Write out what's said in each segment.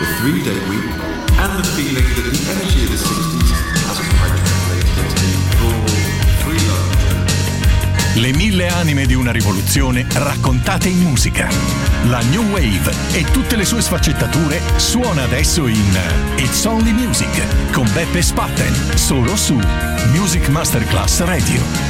the three day week, and the feeling that the energy of the 60s hasn't quite translated into raw, free love. Le mille anime di una rivoluzione raccontate in musica. La New Wave e tutte le sue sfaccettature suona adesso in It's Only Music con Beppe Spatten, solo su Music Masterclass Radio.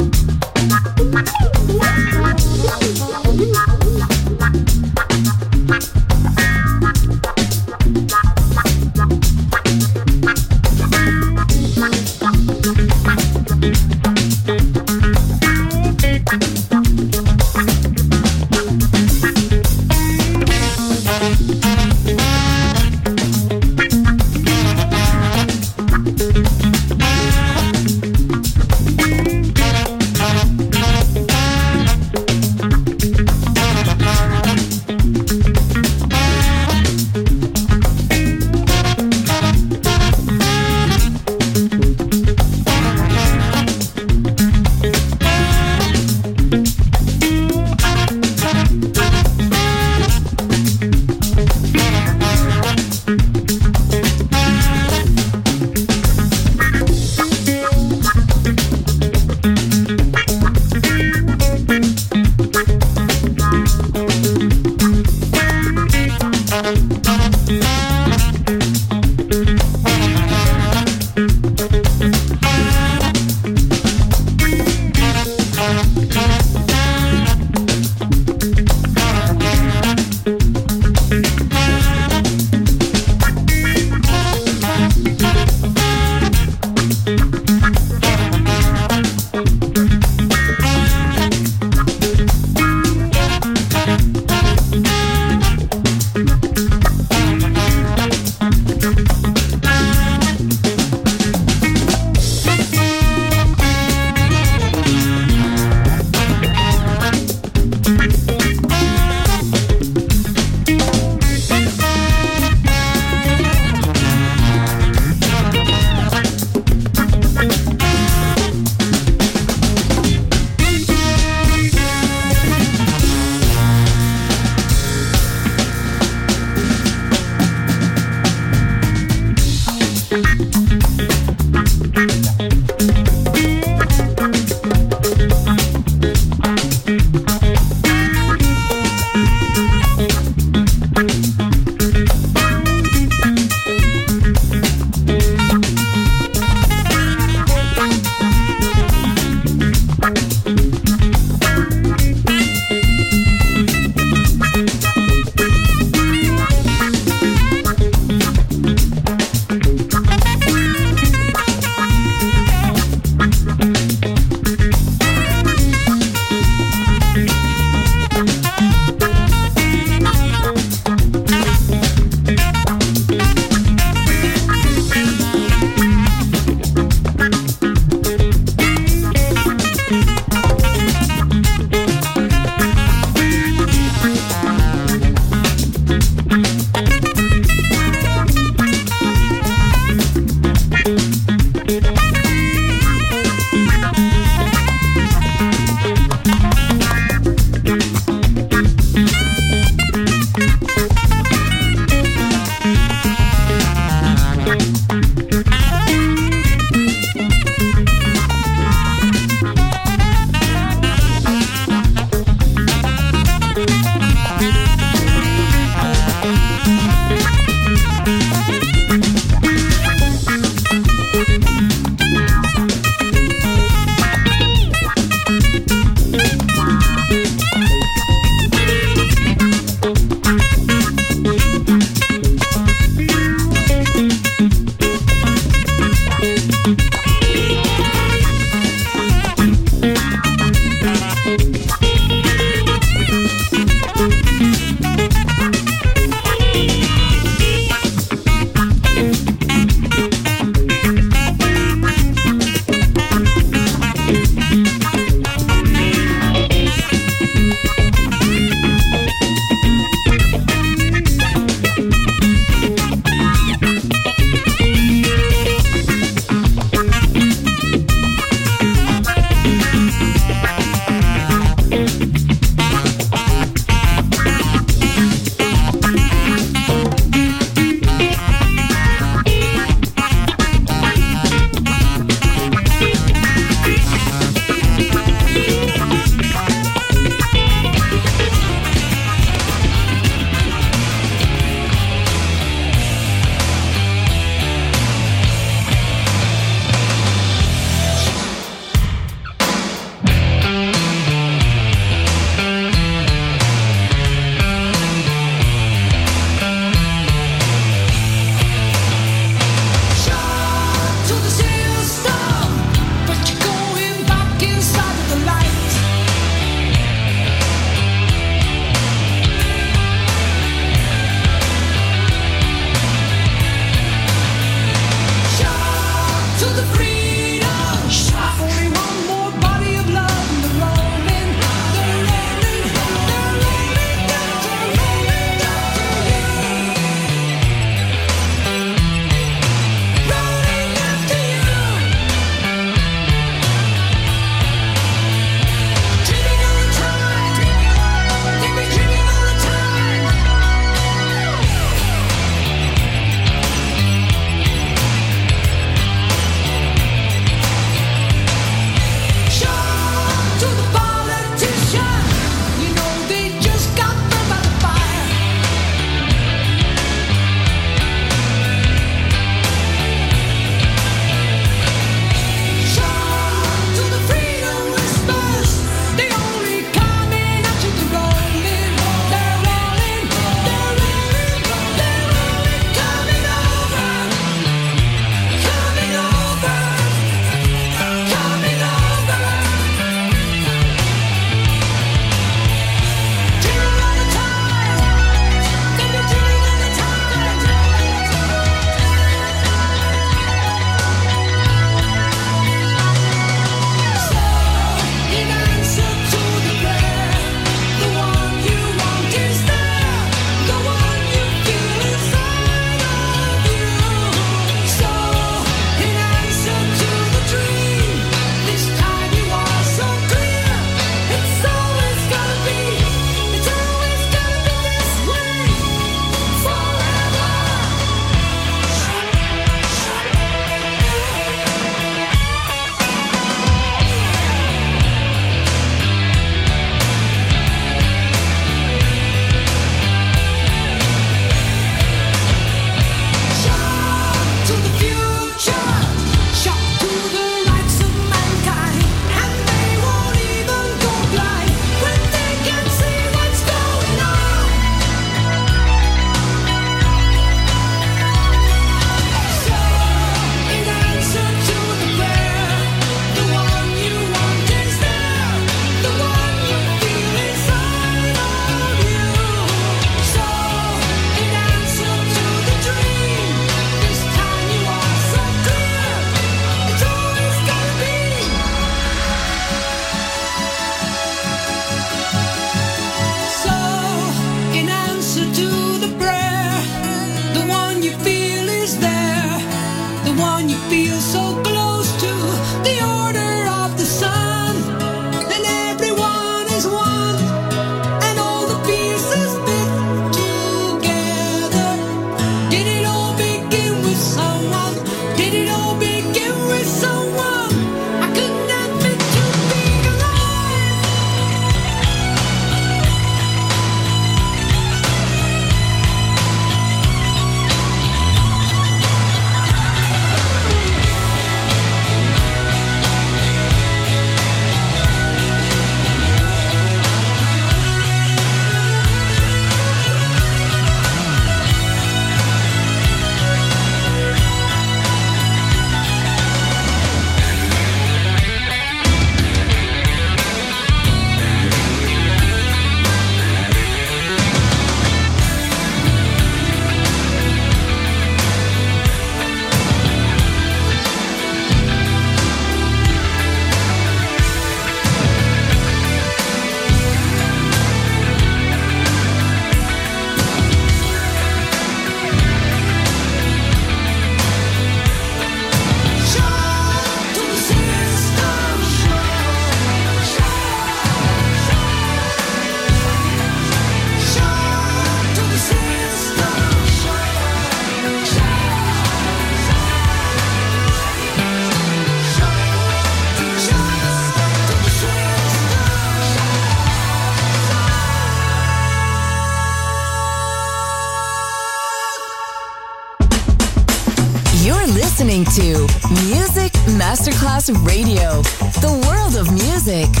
Music.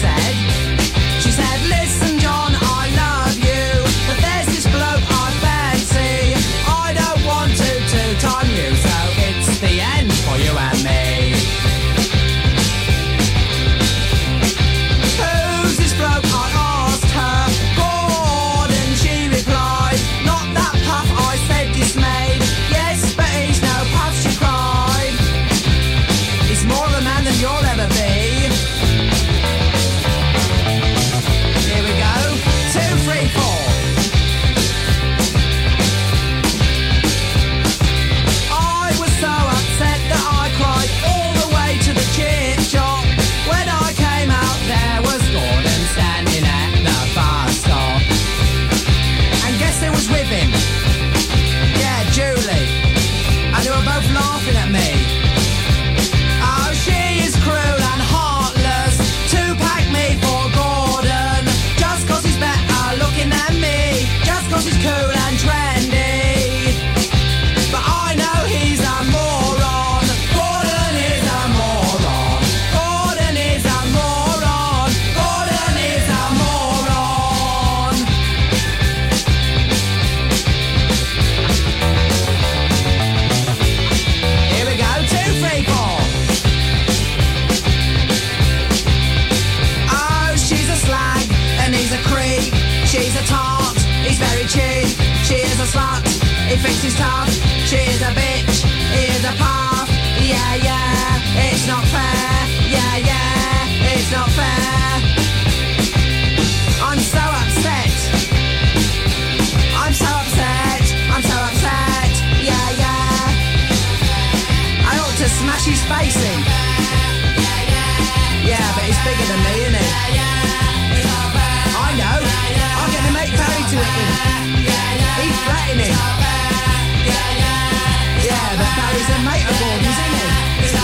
said. Yeah, but it's bigger than me, isn't it? I know. I'm going to make Barry do it. He's threatening. Yeah, but Barry's a mate of Gordon's, isn't he?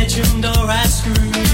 bedroom door I screwed.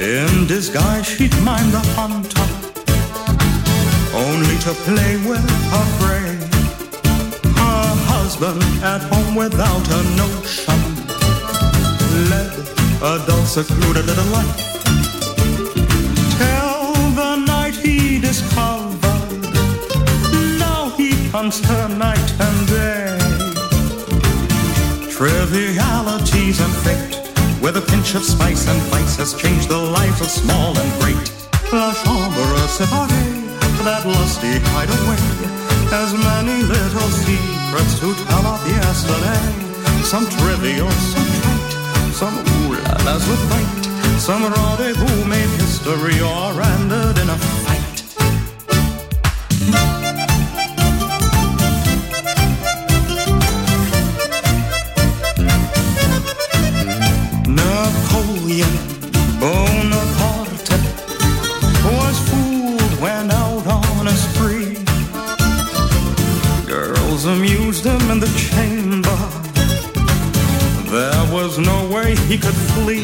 In disguise, she'd mind the hunter, only to play with her prey. Her husband at home without a notion led a dull, secluded little life. Till the night he discovered now he hunts her night and day. Trivialities and fate, with a pinch of spice and vice, has changed the lives of small and great. La chambre séparée, that lusty hideaway, has many little secrets to tell of yesterday. Some trivial, some trite, some ooh-la-las with bite, some rendezvous made history or ended in a he could flee.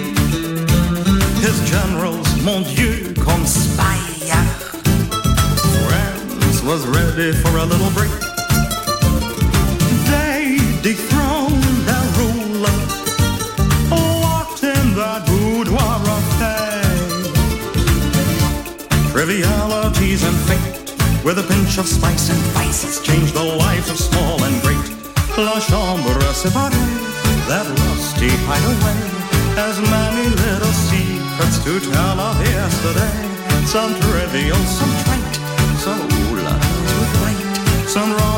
Light,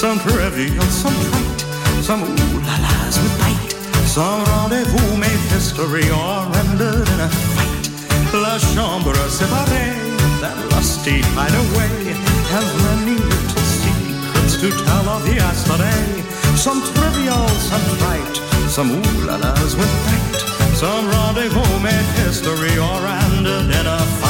Some trivial, some trite, some ooh-la-las with bite, some rendezvous made history or ended in a fight. La chambre séparée, that lusty hideaway, has many little secrets to tell of the yesterday. Some trivial, some trite, some ooh-la-las with bite. Some rendezvous made history or ended in a fight.